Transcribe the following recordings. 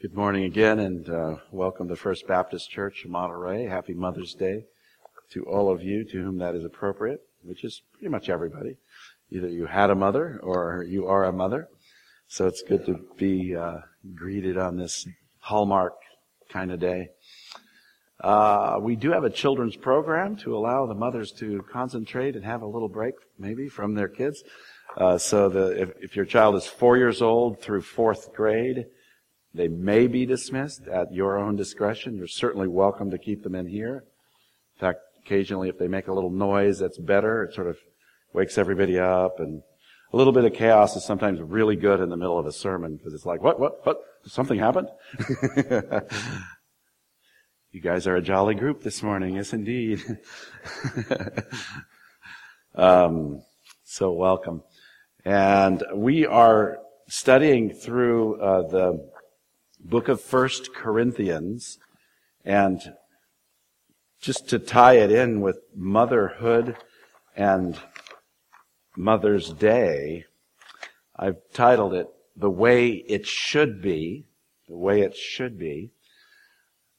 Good morning again, and uh, welcome to First Baptist Church of Monterey. Happy Mother's Day to all of you to whom that is appropriate, which is pretty much everybody. Either you had a mother or you are a mother. So it's good to be uh, greeted on this hallmark kind of day. Uh, we do have a children's program to allow the mothers to concentrate and have a little break, maybe, from their kids. Uh, so the, if, if your child is four years old through fourth grade, they may be dismissed at your own discretion. You're certainly welcome to keep them in here. In fact, occasionally if they make a little noise, that's better. It sort of wakes everybody up and a little bit of chaos is sometimes really good in the middle of a sermon because it's like, what, what, what? Something happened? you guys are a jolly group this morning. Yes, indeed. um, so welcome. And we are studying through uh, the book of First Corinthians, and just to tie it in with motherhood and Mother's Day, I've titled it The Way It Should Be, The Way It Should Be.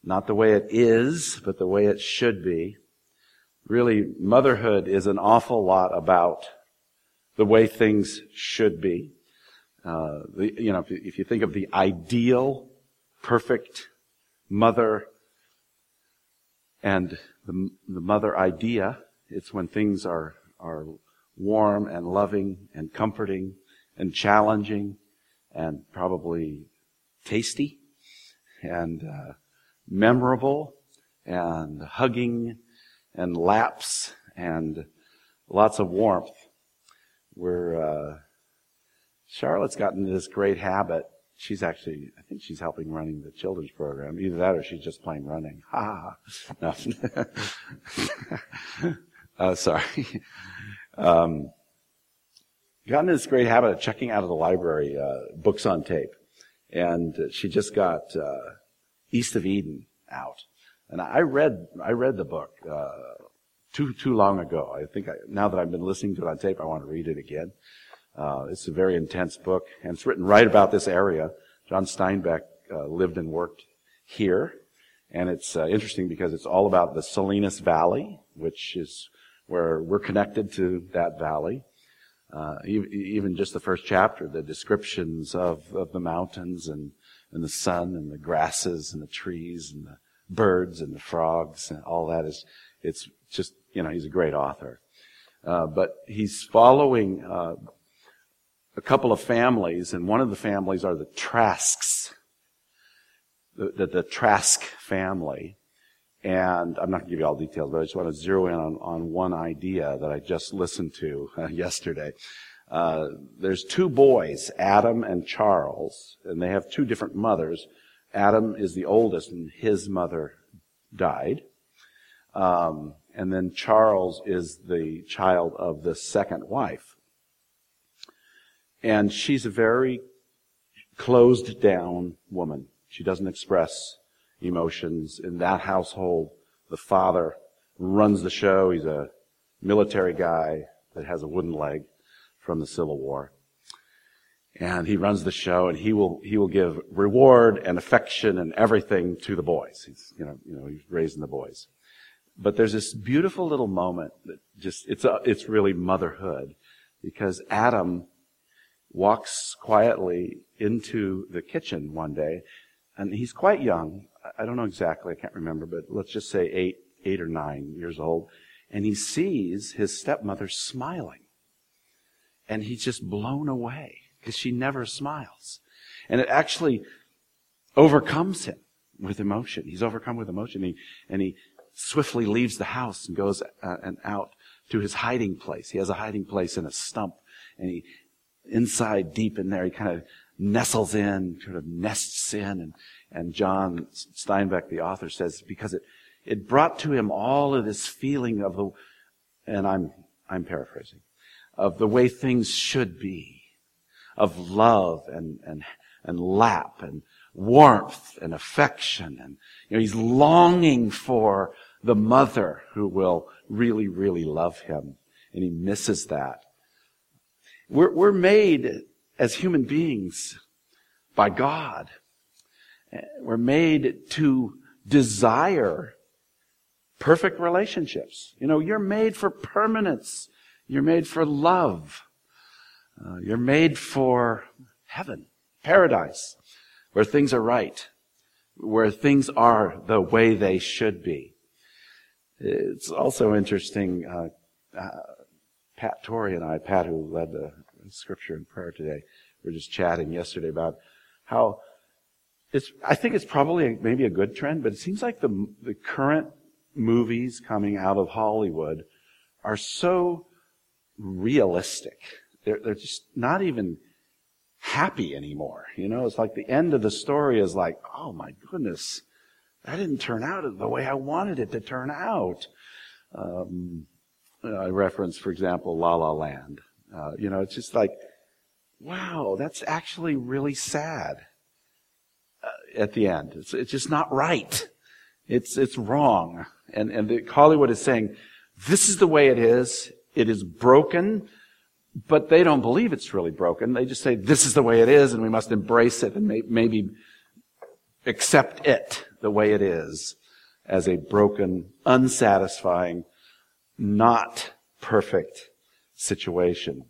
Not the way it is, but the way it should be. Really, motherhood is an awful lot about the way things should be. Uh, the, you know, if if you think of the ideal perfect mother and the, the mother idea. It's when things are, are warm and loving and comforting and challenging and probably tasty and uh, memorable and hugging and laps and lots of warmth. We're, uh, Charlotte's gotten this great habit she's actually, I think she's helping running the children's program. Either that or she's just plain running. Ha! No. uh, sorry. Um, gotten this great habit of checking out of the library uh, books on tape, and she just got uh, East of Eden out, and I read I read the book uh, too too long ago. I think I, now that I've been listening to it on tape, I want to read it again. Uh, it's a very intense book, and it's written right about this area. John Steinbeck uh, lived and worked here, and it's uh, interesting because it's all about the Salinas Valley, which is where we're connected to that valley. Uh, even just the first chapter, the descriptions of, of the mountains and, and the sun and the grasses and the trees and the birds and the frogs and all that is, it's just, you know, he's a great author. Uh, but he's following uh, a couple of families, and one of the families are the Trasks, the, the, the Trask family. And I'm not going to give you all details, but I just want to zero in on, on one idea that I just listened to uh, yesterday. Uh, there's two boys, Adam and Charles, and they have two different mothers. Adam is the oldest, and his mother died. Um, and then Charles is the child of the second wife. And she's a very closed down woman. She doesn't express emotions. In that household, the father runs the show. He's a military guy that has a wooden leg from the Civil War. And he runs the show and he will, he will give reward and affection and everything to the boys. He's, you know, you know, he's raising the boys. But there's this beautiful little moment that just, it's a, it's really motherhood because Adam walks quietly into the kitchen one day, and he's quite young. I don't know exactly, I can't remember, but let's just say eight, eight or nine years old. And he sees his stepmother smiling. And he's just blown away because she never smiles. And it actually overcomes him with emotion. He's overcome with emotion. He, and he swiftly leaves the house and goes uh, and out to his hiding place. He has a hiding place in a stump. And he, inside deep in there, he kind of nestles in, sort of nests in, and, and John Steinbeck, the author, says because it, it brought to him all of this feeling of the, and I'm, I'm paraphrasing, of the way things should be, of love and, and, and lap and warmth and affection. And, you know, he's longing for the mother who will really, really love him. And he misses that. We're, we're made as human beings by God. We're made to desire perfect relationships. You know, you're made for permanence. You're made for love. Uh, you're made for heaven, paradise, where things are right, where things are the way they should be. It's also interesting, uh, uh, Pat Torrey and I, Pat who led the scripture and prayer today, we were just chatting yesterday about how it's, I think it's probably maybe a good trend, but it seems like the, the current movies coming out of Hollywood are so realistic. They're, they're just not even happy anymore. You know, it's like the end of the story is like, oh my goodness, that didn't turn out the way I wanted it to turn out. Um, I reference, for example, La La Land. Uh, you know, it's just like, wow, that's actually really sad uh, at the end. It's, it's just not right. It's, it's wrong. And, and the, Hollywood is saying, this is the way it is. It is broken, but they don't believe it's really broken. They just say, this is the way it is, and we must embrace it and may, maybe accept it the way it is as a broken, unsatisfying, not perfect situation.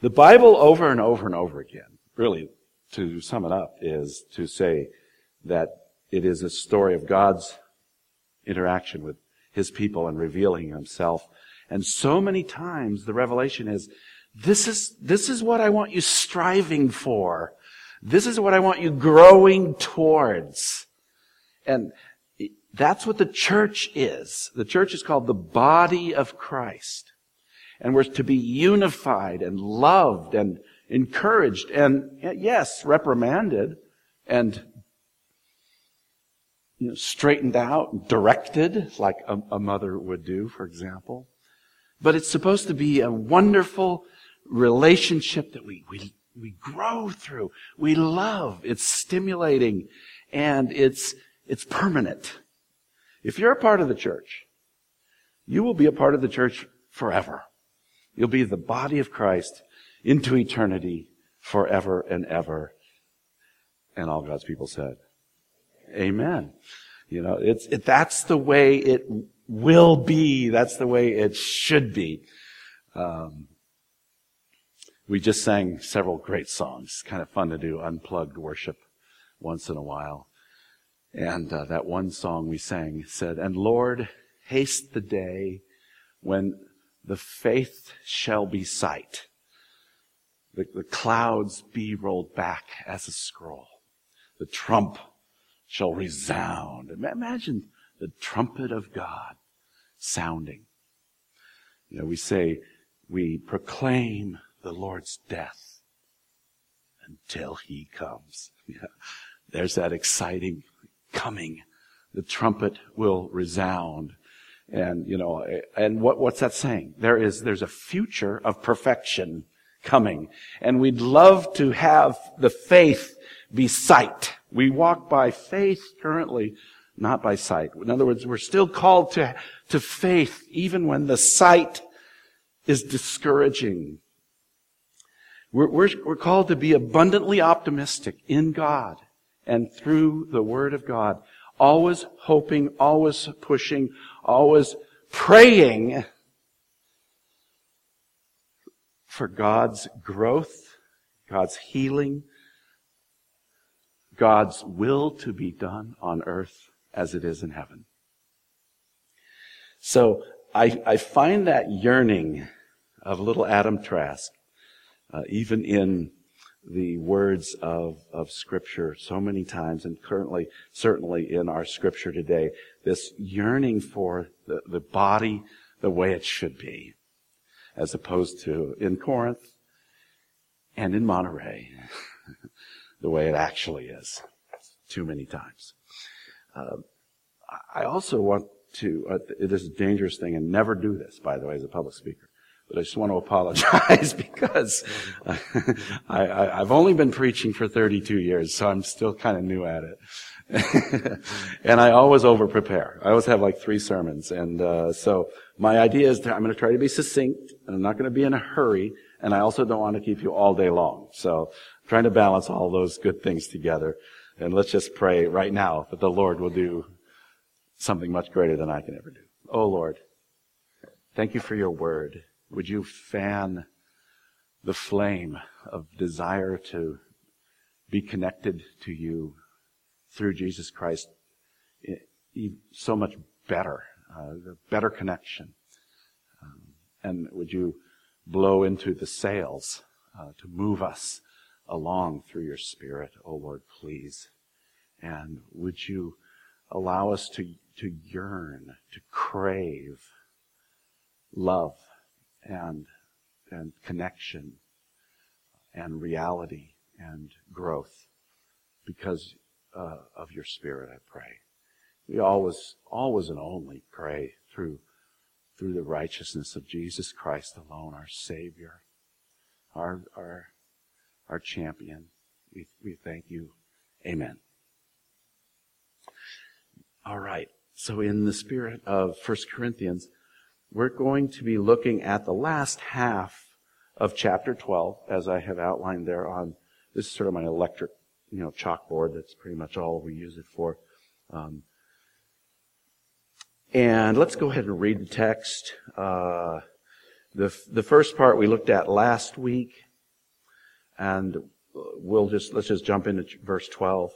The Bible over and over and over again, really, to sum it up, is to say that it is a story of God's interaction with his people and revealing himself. And so many times the revelation is, this is, this is what I want you striving for. This is what I want you growing towards. And that's what the church is. The church is called the body of Christ. And we're to be unified and loved and encouraged and, yes, reprimanded and you know, straightened out, and directed, like a, a mother would do, for example. But it's supposed to be a wonderful relationship that we, we, we grow through. We love. It's stimulating and it's, it's permanent. If you're a part of the church, you will be a part of the church forever. You'll be the body of Christ into eternity forever and ever. And all God's people said, Amen. You know, it's, it, that's the way it will be. That's the way it should be. Um, we just sang several great songs. Kind of fun to do unplugged worship once in a while. And uh, that one song we sang said, And Lord, haste the day when the faith shall be sight. The, the clouds be rolled back as a scroll. The trump shall resound. Imagine the trumpet of God sounding. You know, we say, we proclaim the Lord's death until he comes. Yeah. There's that exciting coming. The trumpet will resound. And, you know, and what, what's that saying? There is, there's a future of perfection coming. And we'd love to have the faith be sight. We walk by faith currently, not by sight. In other words, we're still called to, to faith even when the sight is discouraging. We're, we're, we're called to be abundantly optimistic in God and through the Word of God. Always hoping, always pushing, always praying for God's growth, God's healing, God's will to be done on earth as it is in heaven. So I, I find that yearning of little Adam Trask, uh, even in the words of, of scripture so many times and currently, certainly in our scripture today, this yearning for the, the body the way it should be, as opposed to in Corinth and in Monterey. the way it actually is too many times. Uh, I also want to, uh, this is a dangerous thing and never do this, by the way, as a public speaker. But I just want to apologize because I, have only been preaching for 32 years, so I'm still kind of new at it. and I always over prepare. I always have like three sermons. And uh, so my idea is that I'm going to try to be succinct, and I'm not going to be in a hurry, and I also don't want to keep you all day long. So I'm trying to balance all those good things together. And let's just pray right now that the Lord will do something much greater than I can ever do. Oh Lord, thank you for your word. Would you fan the flame of desire to be connected to you through Jesus Christ so much better, uh, better connection. Um, and would you blow into the sails uh, to move us along through your Spirit, oh Lord, please. And would you allow us to, to yearn, to crave love and, and connection and reality and growth because uh, of your Spirit, I pray. We always, always and only pray through, through the righteousness of Jesus Christ alone, our Savior, our, our, our champion. We, we thank you. Amen. All right. So in the spirit of 1 Corinthians, we're going to be looking at the last half of chapter 12, as I have outlined there on, this is sort of my electric, you know, chalkboard. That's pretty much all we use it for. Um, and let's go ahead and read the text. Uh, the, the first part we looked at last week, and we'll just, let's just jump into verse 12.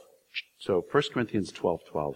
So 1 Corinthians 12, 12.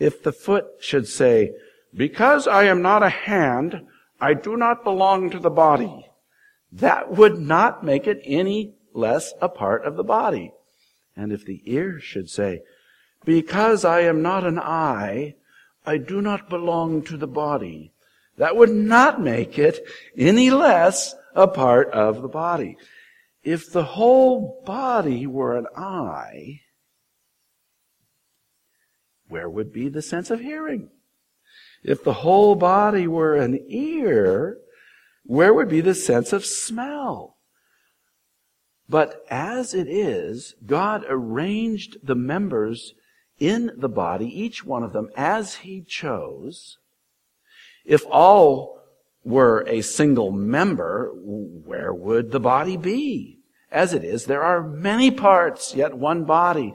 If the foot should say, because I am not a hand, I do not belong to the body, that would not make it any less a part of the body. And if the ear should say, because I am not an eye, I do not belong to the body. That would not make it any less a part of the body. If the whole body were an eye, where would be the sense of hearing? If the whole body were an ear, where would be the sense of smell? But as it is, God arranged the members in the body, each one of them, as he chose. If all were a single member, where would the body be? As it is, there are many parts, yet one body.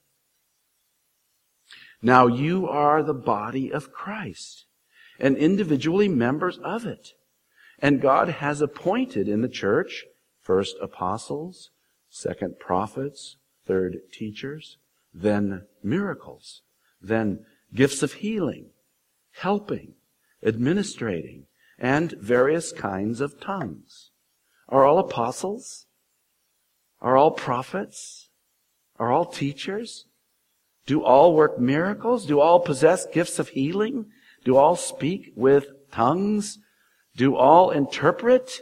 Now you are the body of Christ and individually members of it. And God has appointed in the church first apostles, second prophets, third teachers, then miracles, then gifts of healing, helping, administrating, and various kinds of tongues. Are all apostles? Are all prophets? Are all teachers? Do all work miracles? Do all possess gifts of healing? Do all speak with tongues? Do all interpret?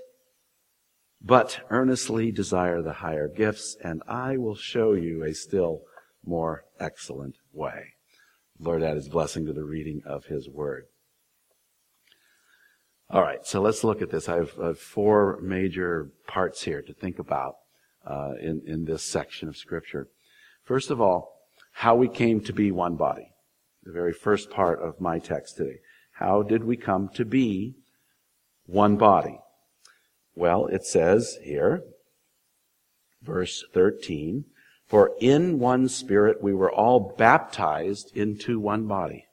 But earnestly desire the higher gifts, and I will show you a still more excellent way. Lord, add his blessing to the reading of his word. All right, so let's look at this. I have, four major parts here to think about uh, in, in this section of Scripture. First of all, how we came to be one body. The very first part of my text today. How did we come to be one body? Well, it says here, verse 13, for in one spirit we were all baptized into one body.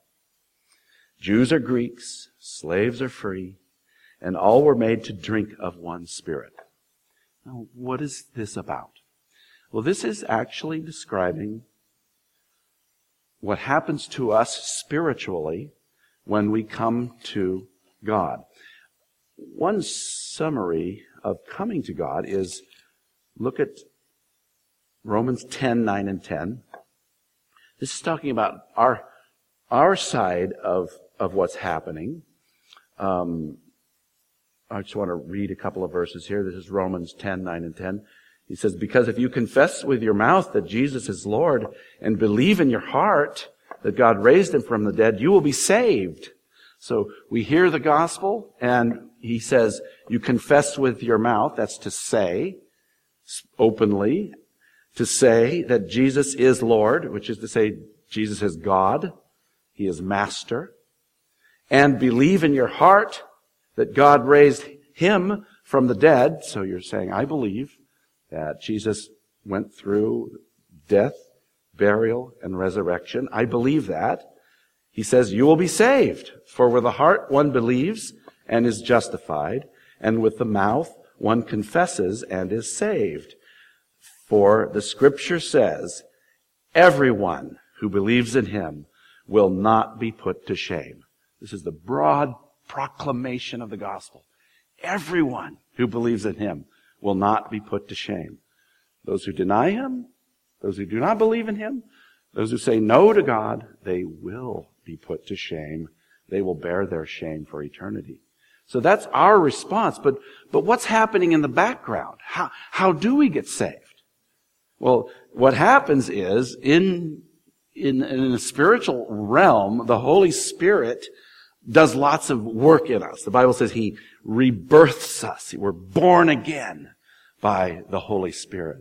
Jews are Greeks, slaves are free, and all were made to drink of one spirit. Now, what is this about? Well, this is actually describing what happens to us spiritually when we come to God. One summary of coming to God is look at Romans 10, 9, and 10. This is talking about our, our side of, of what's happening. Um, I just want to read a couple of verses here. This is Romans 10, 9, and 10. He says, because if you confess with your mouth that Jesus is Lord and believe in your heart that God raised him from the dead, you will be saved. So we hear the gospel and he says, you confess with your mouth, that's to say, openly, to say that Jesus is Lord, which is to say Jesus is God, He is Master, and believe in your heart that God raised Him from the dead. So you're saying, I believe that Jesus went through death, burial, and resurrection. I believe that. He says, you will be saved. For with the heart one believes and is justified, and with the mouth one confesses and is saved. For the scripture says, everyone who believes in him will not be put to shame. This is the broad proclamation of the gospel. Everyone who believes in him will not be put to shame. Those who deny him, those who do not believe in him, those who say no to God, they will be put to shame. They will bear their shame for eternity. So that's our response. But, but what's happening in the background? How, how do we get saved? Well, what happens is in, in, in the spiritual realm, the Holy Spirit does lots of work in us. The Bible says He rebirths us. We're born again by the Holy Spirit.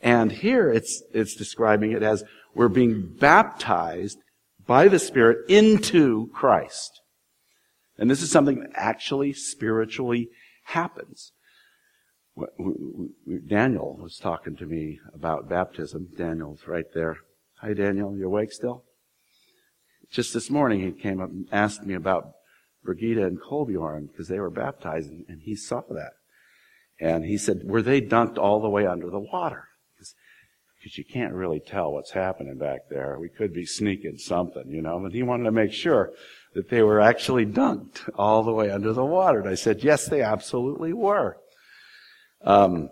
And here it's, it's describing it as we're being baptized by the Spirit into Christ. And this is something that actually spiritually happens. Daniel was talking to me about baptism. Daniel's right there. Hi, Daniel. You awake still? Just this morning, he came up and asked me about Brigida and Kolbjorn because they were baptized, and he saw that. And he said, were they dunked all the way under the water? Because you can't really tell what's happening back there. We could be sneaking something, you know. And he wanted to make sure that they were actually dunked all the way under the water. And I said, yes, they absolutely were. Um,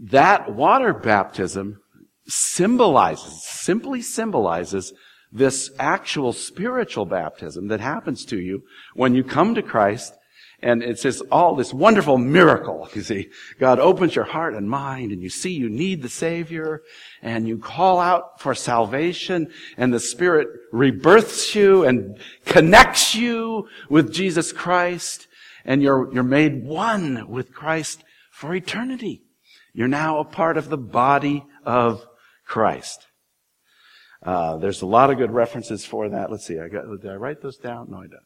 that water baptism symbolizes, simply symbolizes this actual spiritual baptism that happens to you when you come to Christ and it's says all this wonderful miracle. You see, God opens your heart and mind and you see you need the Savior and you call out for salvation and the Spirit rebirths you and connects you with Jesus Christ and you're, you're made one with Christ for eternity. You're now a part of the body of Christ. Uh, there's a lot of good references for that. Let's see. I got, did I write those down? No, I didn't.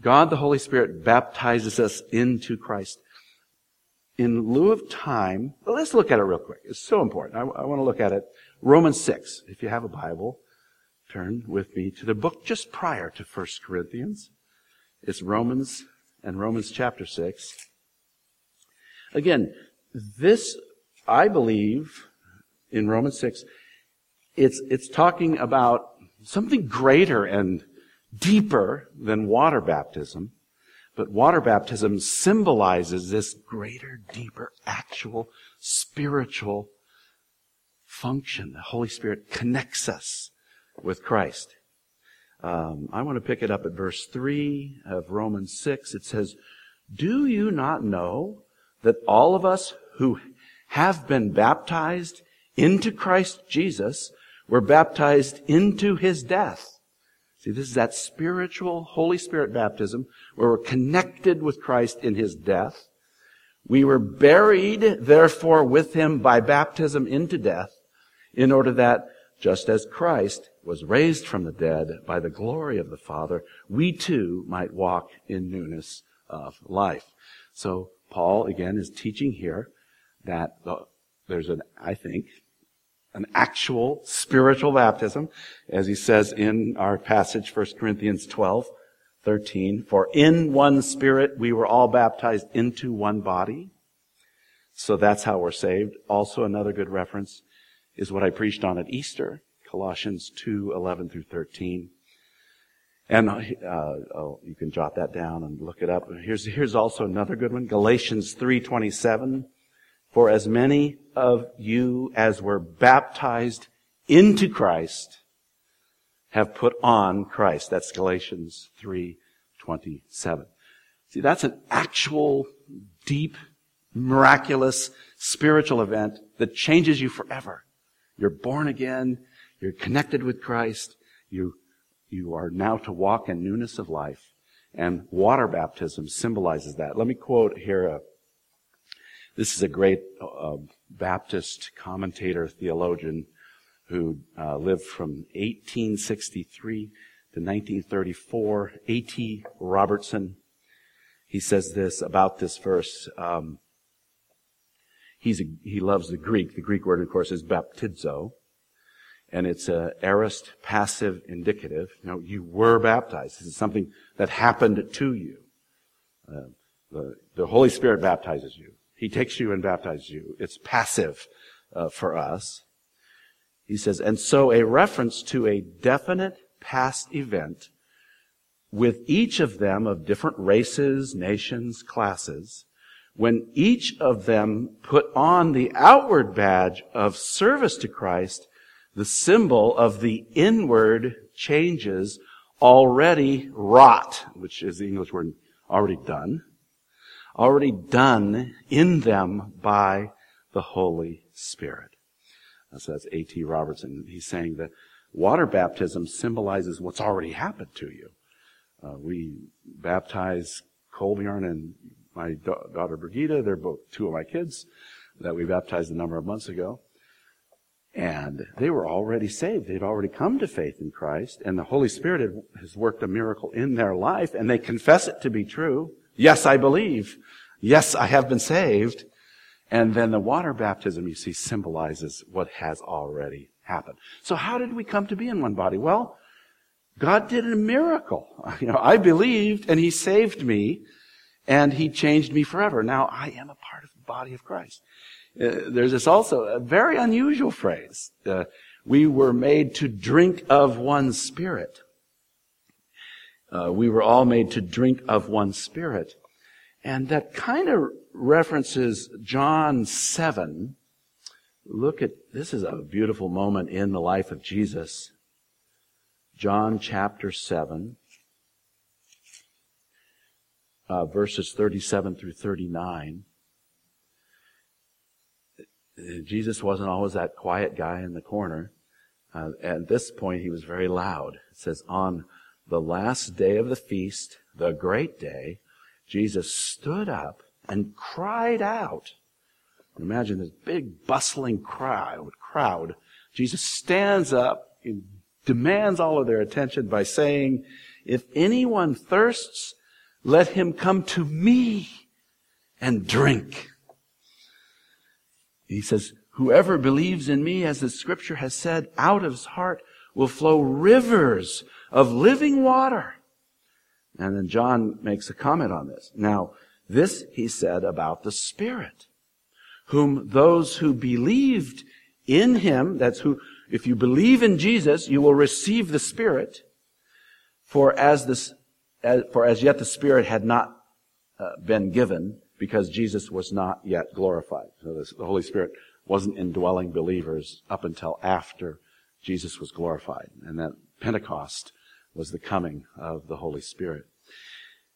God the Holy Spirit baptizes us into Christ. In lieu of time, well, let's look at it real quick. It's so important. I, I want to look at it. Romans 6. If you have a Bible, turn with me to the book just prior to 1 Corinthians. It's Romans and Romans chapter 6. Again, this, I believe, in Romans 6, it's, it's talking about something greater and deeper than water baptism, but water baptism symbolizes this greater, deeper, actual spiritual function. The Holy Spirit connects us with Christ. Um, I want to pick it up at verse 3 of Romans 6. It says, Do you not know that all of us who have been baptized into Christ Jesus were baptized into his death? See, this is that spiritual Holy Spirit baptism where we're connected with Christ in his death. We were buried, therefore, with him by baptism into death in order that just as Christ was raised from the dead by the glory of the Father, we too might walk in newness of life. So Paul again is teaching here that there's an, I think, an actual spiritual baptism, as he says in our passage, 1 Corinthians 12, 13, for in one spirit we were all baptized into one body. So that's how we're saved. Also another good reference is what I preached on at Easter, Colossians 2, 11 through 13. And uh, oh, you can jot that down and look it up. Here's, here's also another good one, Galatians 3.27. For as many of you as were baptized into Christ have put on Christ. That's Galatians 3.27. See, that's an actual, deep, miraculous, spiritual event that changes you forever. You're born again. You're connected with Christ. You, you are now to walk in newness of life. And water baptism symbolizes that. Let me quote here. Uh, this is a great uh, Baptist commentator, theologian, who uh, lived from 1863 to 1934. A.T. Robertson. He says this about this verse. Um, He's a, he loves the Greek. The Greek word, of course, is baptizo. And it's a aorist passive indicative. You know, you were baptized. This is something that happened to you. Uh, the, the Holy Spirit baptizes you. He takes you and baptizes you. It's passive uh, for us. He says, and so a reference to a definite past event with each of them of different races, nations, classes, when each of them put on the outward badge of service to Christ, the symbol of the inward changes already wrought, which is the English word already done, already done in them by the Holy Spirit. So that's A.T. Robertson. He's saying that water baptism symbolizes what's already happened to you. Uh, we baptize Kolbjorn and my da- daughter Brigida. They're both two of my kids that we baptized a number of months ago. And they were already saved. They'd already come to faith in Christ, and the Holy Spirit had, has worked a miracle in their life, and they confess it to be true. Yes, I believe. Yes, I have been saved. And then the water baptism, you see, symbolizes what has already happened. So how did we come to be in one body? Well, God did a miracle. You know, I believed and He saved me and he changed me forever. Now I am a part of the body of Christ. Uh, there's this also a very unusual phrase. Uh, we were made to drink of one spirit. Uh, we were all made to drink of one spirit. And that kind of references John 7. Look at, this is a beautiful moment in the life of Jesus. John chapter 7 uh, verses 37 through 39. Jesus wasn't always that quiet guy in the corner. Uh, at this point, he was very loud. It says, on the last day of the feast, the great day, Jesus stood up and cried out. Imagine this big bustling crowd, crowd. Jesus stands up and demands all of their attention by saying, if anyone thirsts, let him come to me and drink. He says, whoever believes in me, as the scripture has said, out of his heart will flow rivers of living water. And then John makes a comment on this. Now, this he said about the Spirit, whom those who believed in him, that's who, if you believe in Jesus, you will receive the Spirit. For as this, as, for as yet the Spirit had not uh, been given because Jesus was not yet glorified. So this, the Holy Spirit wasn't indwelling believers up until after Jesus was glorified. And that Pentecost was the coming of the Holy Spirit.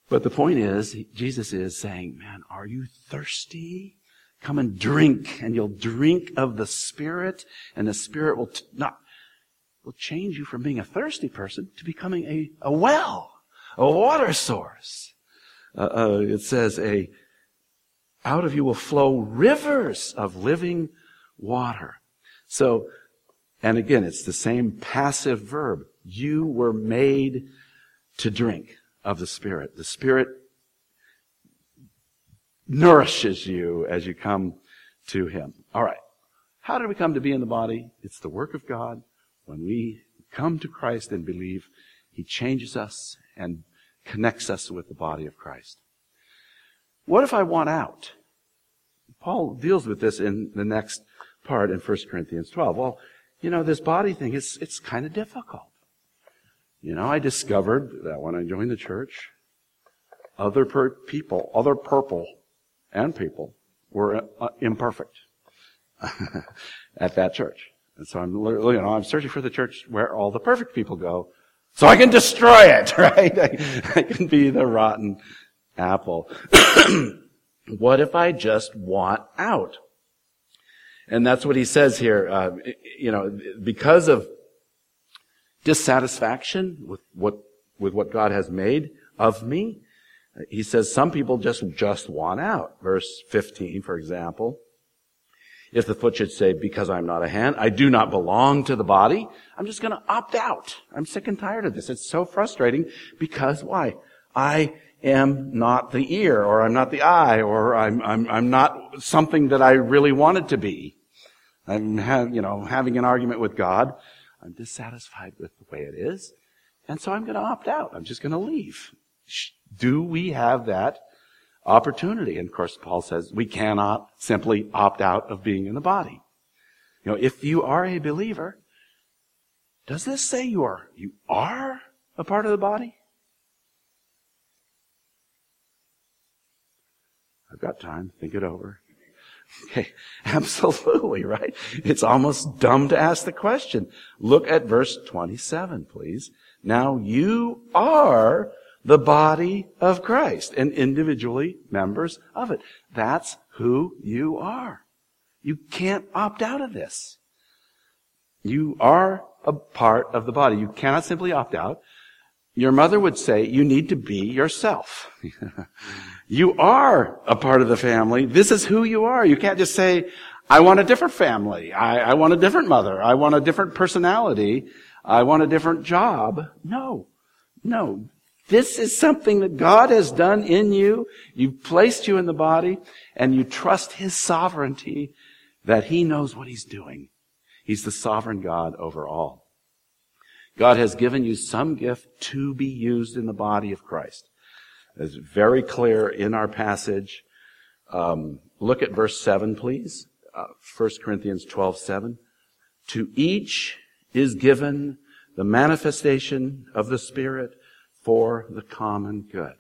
But the point is, Jesus is saying, man, are you thirsty? Come and drink, and you'll drink of the Spirit, and the Spirit will t- not, will change you from being a thirsty person to becoming a, a well a water source. Uh, uh, it says a, out of you will flow rivers of living water. So, And again, it's the same passive verb. You were made to drink of the Spirit. The Spirit nourishes you as you come to Him. All right. How did we come to be in the body? It's the work of God. When we come to Christ and believe, He changes us and connects us with the body of Christ. What if I want out? Paul deals with this in the next part in 1 Corinthians 12. Well, you know, this body thing, it's, it's kind of difficult. You know, I discovered that when I joined the church, other per- people, other purple and people were uh, imperfect at that church. And so I'm, you know, I'm searching for the church where all the perfect people go, so I can destroy it, right? I, I can be the rotten apple. what if I just want out? And that's what he says here. Uh, you know, because of dissatisfaction with what with what God has made of me, he says some people just just want out. Verse 15, for example. If the foot should say, because I'm not a hand, I do not belong to the body, I'm just going to opt out. I'm sick and tired of this. It's so frustrating because why? I am not the ear, or I'm not the eye, or I'm, I'm, I'm not something that I really wanted to be. I'm you know, having an argument with God. I'm dissatisfied with the way it is. And so I'm going to opt out. I'm just going to leave. Do we have that opportunity. And of course, Paul says we cannot simply opt out of being in the body. You know, if you are a believer, does this say you are, you are a part of the body? I've got time. Think it over. Okay. Absolutely, right? It's almost dumb to ask the question. Look at verse 27, please. Now you are the body of Christ and individually members of it. That's who you are. You can't opt out of this. You are a part of the body. You cannot simply opt out. Your mother would say you need to be yourself. you are a part of the family. This is who you are. You can't just say, I want a different family. I, I want a different mother. I want a different personality. I want a different job. No. No. This is something that God has done in you. You've placed you in the body and you trust His sovereignty that He knows what He's doing. He's the sovereign God over all. God has given you some gift to be used in the body of Christ. It's very clear in our passage. Um, look at verse 7, please. Uh, 1 Corinthians 12, 7. To each is given the manifestation of the Spirit for the common good.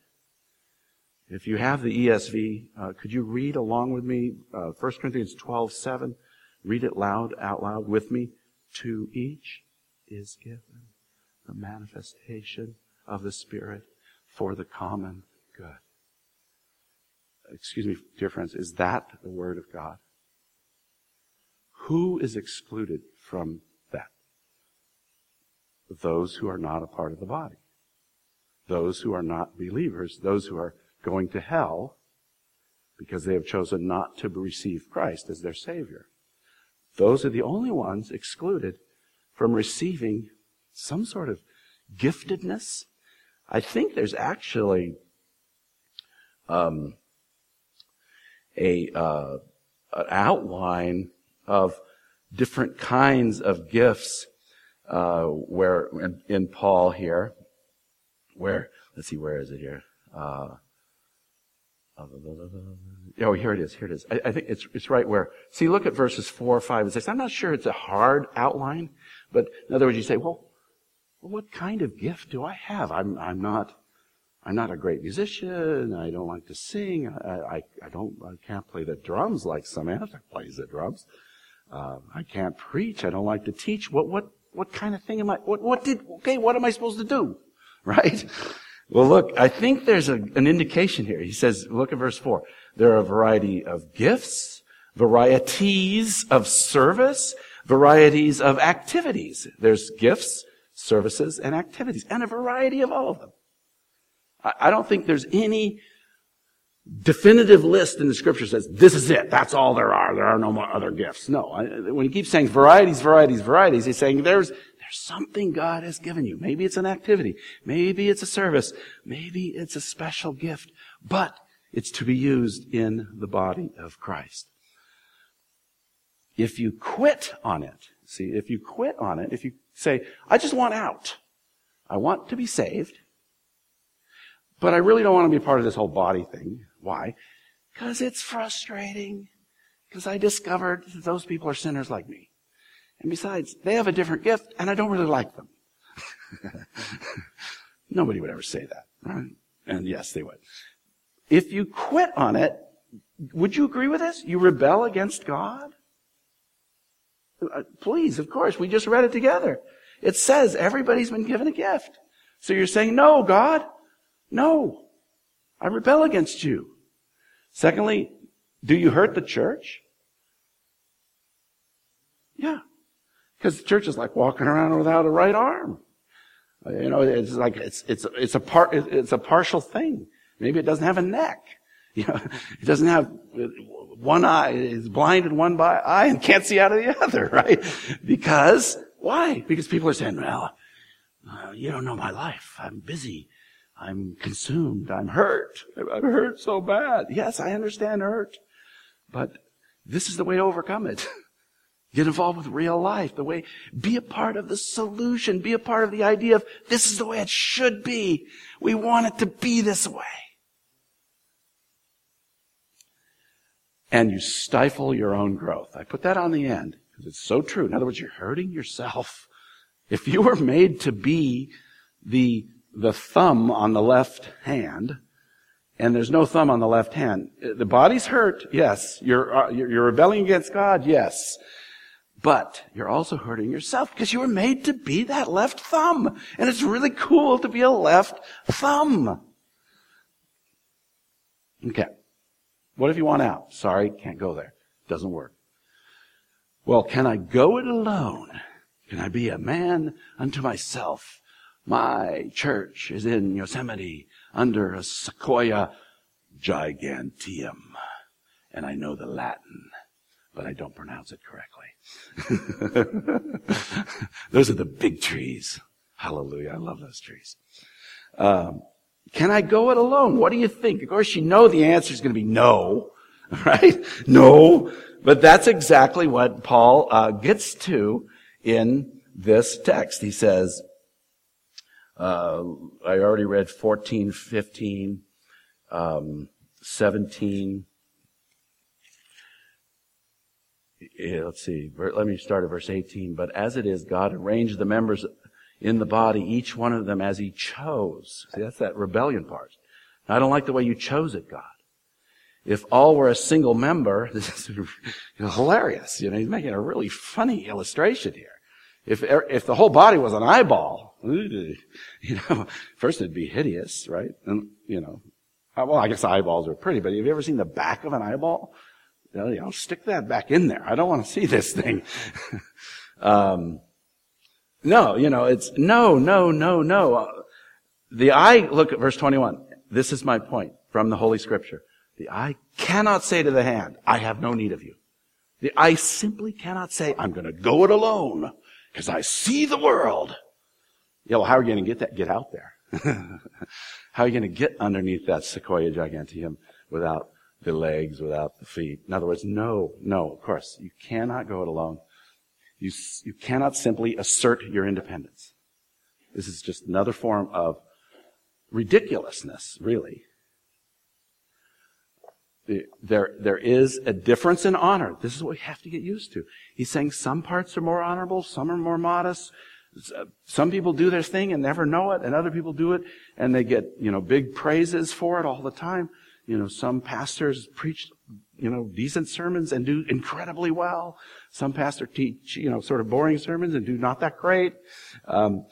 If you have the ESV, uh, could you read along with me uh, 1 Corinthians 12, 7? Read it loud, out loud with me. To each is given the manifestation of the Spirit for the common good. Excuse me, dear friends, is that the Word of God? Who is excluded from that? Those who are not a part of the body those who are not believers, those who are going to hell because they have chosen not to receive Christ as their Savior. Those are the only ones excluded from receiving some sort of giftedness. I think there's actually um, a uh, an outline of different kinds of gifts uh, where in, in Paul here where, let's see, where is it here? Uh, oh, here it is. Here it is. I, I, think it's, it's right where, see, look at verses four, five, and six. I'm not sure it's a hard outline, but in other words, you say, well, what kind of gift do I have? I'm, I'm not, I'm not a great musician. I don't like to sing. I, I, I don't, I can't play the drums like Samantha plays the drums. Uh, I can't preach. I don't like to teach. What, what, what kind of thing am I, what, what did, okay, what am I supposed to do? right? Well, look, I think there's a, an indication here. He says, look at verse 4. There are a variety of gifts, varieties of service, varieties of activities. There's gifts, services, and activities, and a variety of all of them. I, don't think there's any definitive list in the scripture says, this is it. That's all there are. There are no more other gifts. No. When he keeps saying varieties, varieties, varieties, he's saying there's, there's something God has given you. Maybe it's an activity. Maybe it's a service. Maybe it's a special gift. But it's to be used in the body of Christ. If you quit on it, see, if you quit on it, if you say, I just want out. I want to be saved. But I really don't want to be part of this whole body thing. Why? Because it's frustrating. Because I discovered that those people are sinners like me. And besides, they have a different gift, and I don't really like them. Nobody would ever say that, right? And yes, they would. If you quit on it, would you agree with this? You rebel against God? Uh, please, of course, we just read it together. It says everybody's been given a gift. So you're saying, no, God, no, I rebel against you. Secondly, do you hurt the church? Yeah. Because the church is like walking around without a right arm. You know, it's like, it's, it's, it's a part, it's a partial thing. Maybe it doesn't have a neck. You know, it doesn't have one eye, is blind in one eye and can't see out of the other, right? Because, why? Because people are saying, well, uh, you don't know my life. I'm busy. I'm consumed. I'm hurt. I'm hurt so bad. Yes, I understand hurt. But this is the way to overcome it. Get involved with real life. The way, be a part of the solution. Be a part of the idea of this is the way it should be. We want it to be this way. And you stifle your own growth. I put that on the end because it's so true. In other words, you're hurting yourself. If you were made to be the the thumb on the left hand, and there's no thumb on the left hand. The body's hurt, yes. You're, uh, you're rebelling against God, yes. But you're also hurting yourself because you were made to be that left thumb. And it's really cool to be a left thumb. Okay. What if you want out? Sorry, can't go there. Doesn't work. Well, can I go it alone? Can I be a man unto myself? My church is in Yosemite under a sequoia giganteum. And I know the Latin, but I don't pronounce it correctly. those are the big trees. Hallelujah. I love those trees. Um, can I go it alone? What do you think? Of course, you know the answer is going to be no, right? No. But that's exactly what Paul uh, gets to in this text. He says, uh, I already read 14, 15, um, 17. Yeah, let's see. Let me start at verse 18. But as it is, God arranged the members in the body, each one of them as He chose. See, that's that rebellion part. I don't like the way you chose it, God. If all were a single member, this is hilarious. You know, he's making a really funny illustration here. If, if the whole body was an eyeball, you know, first it'd be hideous, right? And, you know, uh, well, I guess eyeballs are pretty, but have you ever seen the back of an eyeball? You know, stick that back in there. I don't want to see this thing. um, no, you know, it's no, no, no, no. The eye, look at verse 21. This is my point from the Holy Scripture. The eye cannot say to the hand, I have no need of you. The eye simply cannot say, I'm going to go it alone because I see the world. Yeah, well, how are you going to get that? Get out there. how are you going to get underneath that sequoia giganteum without the legs, without the feet? In other words, no, no, of course, you cannot go it alone. You, you cannot simply assert your independence. This is just another form of ridiculousness, really. There, there is a difference in honor. This is what we have to get used to. He's saying some parts are more honorable, some are more modest. Uh, some people do their thing and never know it, and other people do it and they get, you know, big praises for it all the time. You know, some pastors preach, you know, decent sermons and do incredibly well. Some pastors teach, you know, sort of boring sermons and do not that great. Um,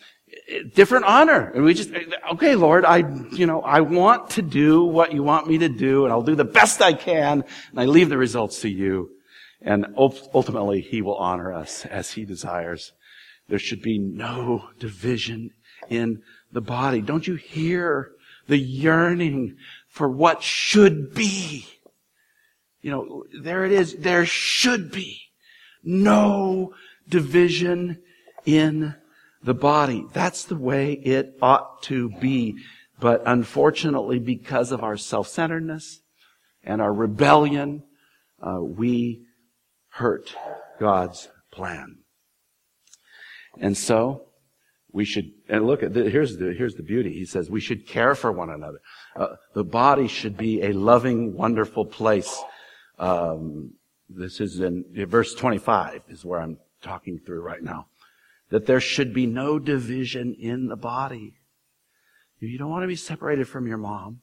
different honor. And we just, okay, Lord, I, you know, I want to do what you want me to do and I'll do the best I can and I leave the results to you. And ultimately, he will honor us as he desires. There should be no division in the body. Don't you hear the yearning for what should be. You know, there it is. There should be no division in the body. That's the way it ought to be. But unfortunately, because of our self-centeredness and our rebellion, uh, we hurt God's plan. And so, we should, and look at, the, here's the, here's the beauty. He says we should care for one another. Uh, the body should be a loving, wonderful place. Um, this is in verse 25 is where I'm talking through right now. That there should be no division in the body. You don't want to be separated from your mom.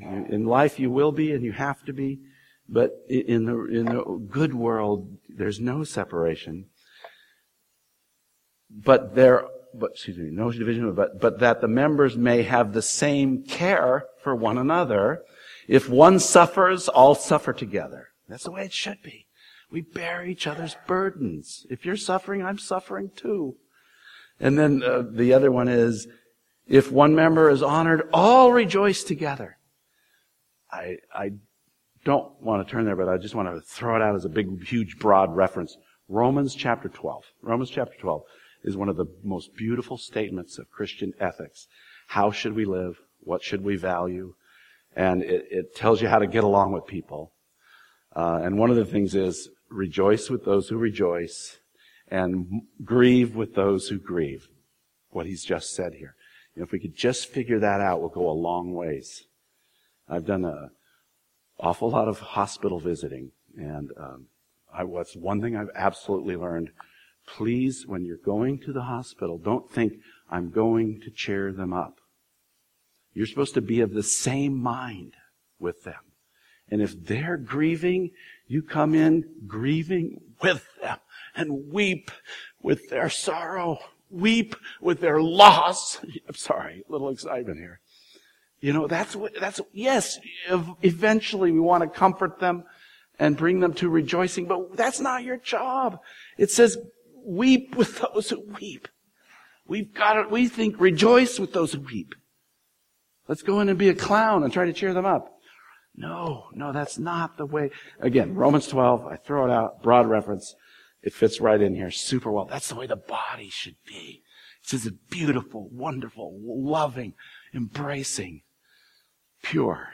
In life you will be and you have to be, but in the, in the good world, there's no separation. But there, but, excuse me, no division, but, but that the members may have the same care for one another. If one suffers, all suffer together. That's the way it should be. We bear each other's burdens. If you're suffering, I'm suffering too. And then uh, the other one is, if one member is honored, all rejoice together. I, I don't want to turn there, but I just want to throw it out as a big, huge, broad reference. Romans chapter 12. Romans chapter 12 is one of the most beautiful statements of Christian ethics. How should we live? What should we value? And it, it tells you how to get along with people. Uh, and one of the things is rejoice with those who rejoice and grieve with those who grieve. What he's just said here. You know, if we could just figure that out, we'll go a long ways. I've done an awful lot of hospital visiting, and um, I, what's one thing I've absolutely learned. Please, when you're going to the hospital, don't think I'm going to cheer them up. You're supposed to be of the same mind with them. And if they're grieving, you come in grieving with them and weep with their sorrow, weep with their loss. I'm sorry, little excitement here. You know, that's what, that's, yes, eventually we want to comfort them and bring them to rejoicing, but that's not your job. It says, weep with those who weep. We've got to, we think rejoice with those who weep. Let's go in and be a clown and try to cheer them up. No, no, that's not the way. Again, Romans 12, I throw it out, broad reference. It fits right in here super well. That's the way the body should be. It's a beautiful, wonderful, loving, embracing, pure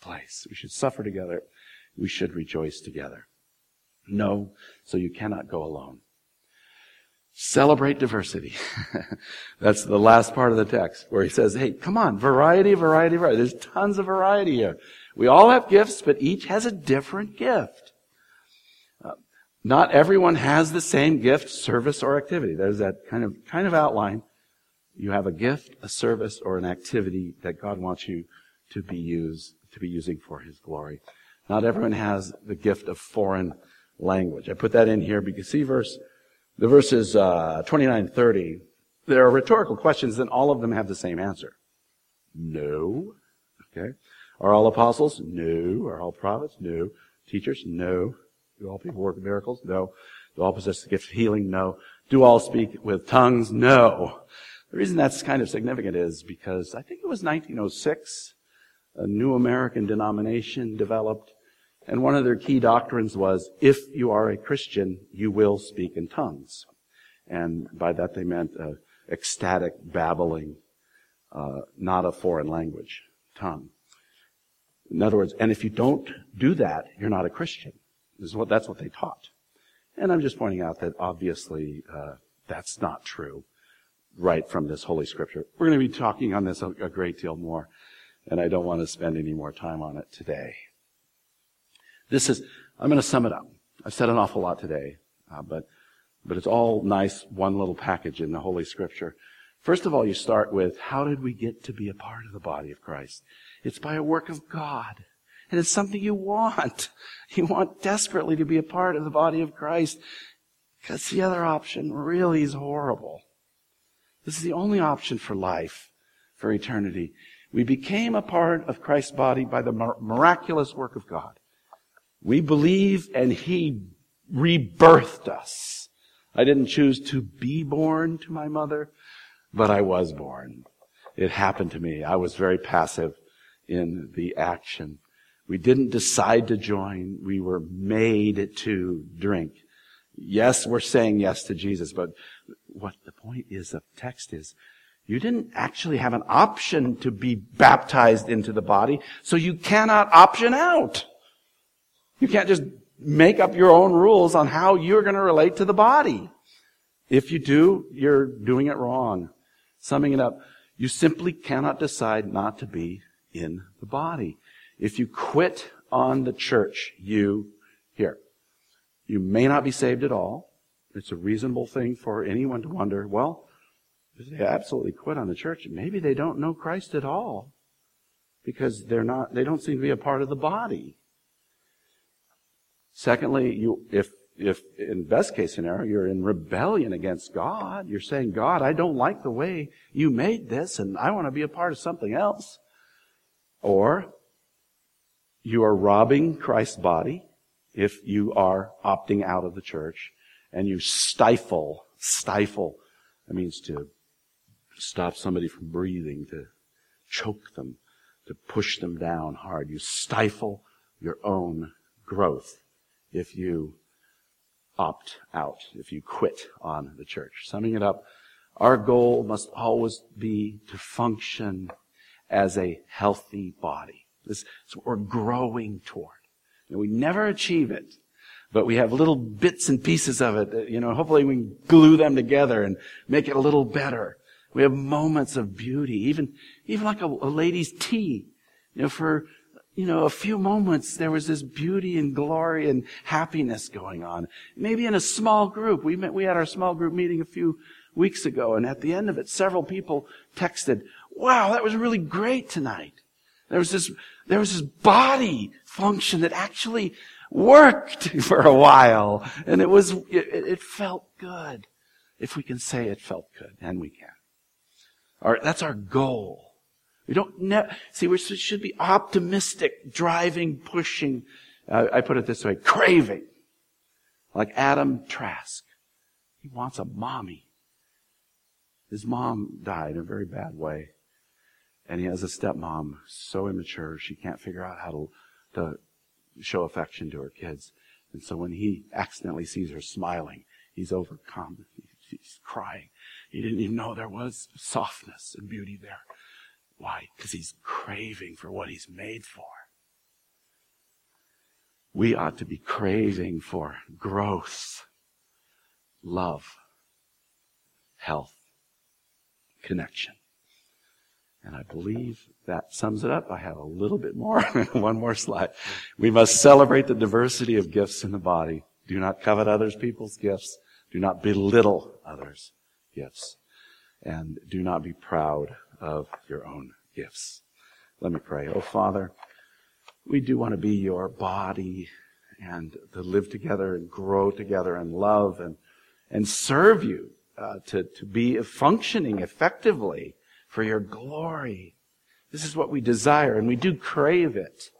place. We should suffer together. We should rejoice together. No, so you cannot go alone. Celebrate diversity. That's the last part of the text where he says, hey, come on, variety, variety, variety. There's tons of variety here. We all have gifts, but each has a different gift. Uh, not everyone has the same gift, service, or activity. There's that kind of, kind of outline. You have a gift, a service, or an activity that God wants you to be used, to be using for His glory. Not everyone has the gift of foreign language. I put that in here because see verse, the verses, uh, 29 30, there are rhetorical questions and all of them have the same answer. No. Okay. Are all apostles? No. Are all prophets? No. Teachers? No. Do all people work miracles? No. Do all possess the gift of healing? No. Do all speak with tongues? No. The reason that's kind of significant is because I think it was 1906, a new American denomination developed, and one of their key doctrines was, if you are a Christian, you will speak in tongues. And by that they meant uh, ecstatic babbling, uh, not a foreign language, tongue. In other words, and if you don't do that, you're not a Christian. What, that's what they taught. And I'm just pointing out that obviously uh, that's not true right from this Holy Scripture. We're going to be talking on this a, a great deal more, and I don't want to spend any more time on it today. This is, I'm going to sum it up. I've said an awful lot today, uh, but, but it's all nice, one little package in the Holy Scripture. First of all, you start with, how did we get to be a part of the body of Christ? It's by a work of God. And it's something you want. You want desperately to be a part of the body of Christ. Because the other option really is horrible. This is the only option for life, for eternity. We became a part of Christ's body by the miraculous work of God. We believe and He rebirthed us. I didn't choose to be born to my mother, but I was born. It happened to me. I was very passive in the action. We didn't decide to join. We were made to drink. Yes, we're saying yes to Jesus, but what the point is of text is you didn't actually have an option to be baptized into the body, so you cannot option out. You can't just make up your own rules on how you're going to relate to the body. If you do, you're doing it wrong. Summing it up, you simply cannot decide not to be in the body. If you quit on the church, you, here, you may not be saved at all. It's a reasonable thing for anyone to wonder, well, if they absolutely quit on the church, maybe they don't know Christ at all. Because they're not, they don't seem to be a part of the body. Secondly, you, if, if in best case scenario, you're in rebellion against God, you're saying, God, I don't like the way you made this and I want to be a part of something else. Or you are robbing Christ's body if you are opting out of the church and you stifle, stifle, that means to stop somebody from breathing, to choke them, to push them down hard. You stifle your own growth if you opt out, if you quit on the church. Summing it up, our goal must always be to function as a healthy body. This is what we're growing toward. And we never achieve it, but we have little bits and pieces of it that, you know, hopefully we can glue them together and make it a little better. We have moments of beauty, even, even like a, a lady's tea. You know, for you know, a few moments there was this beauty and glory and happiness going on. Maybe in a small group. We met, we had our small group meeting a few weeks ago and at the end of it several people texted, wow, that was really great tonight. There was this, there was this body function that actually worked for a while and it was, it, it felt good. If we can say it felt good and we can. Our, that's our goal. We don't ne- see. We should be optimistic, driving, pushing. Uh, I put it this way: craving, like Adam Trask. He wants a mommy. His mom died in a very bad way, and he has a stepmom so immature she can't figure out how to to show affection to her kids. And so when he accidentally sees her smiling, he's overcome. He's crying. He didn't even know there was softness and beauty there. Why? Because he's craving for what he's made for. We ought to be craving for growth, love, health, connection. And I believe that sums it up. I have a little bit more. One more slide. We must celebrate the diversity of gifts in the body. Do not covet others people's gifts. Do not belittle others' gifts. And do not be proud of your own gifts. Let me pray. Oh, Father, we do want to be your body and to live together and grow together and love and, and serve you, uh, to, to be functioning effectively for your glory. This is what we desire and we do crave it.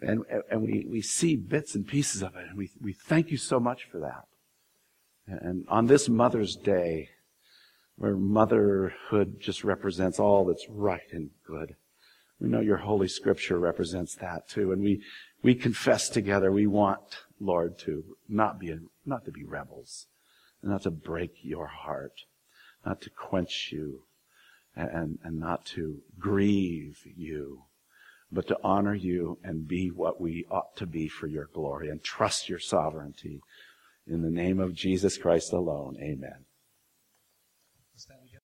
And, and we, we see bits and pieces of it and we, we thank you so much for that. And on this Mother's Day, where motherhood just represents all that's right and good. We know your Holy Scripture represents that too. And we, we confess together we want, Lord, to not be, not to be rebels, not to break your heart, not to quench you, and, and not to grieve you, but to honor you and be what we ought to be for your glory and trust your sovereignty. In the name of Jesus Christ alone, amen.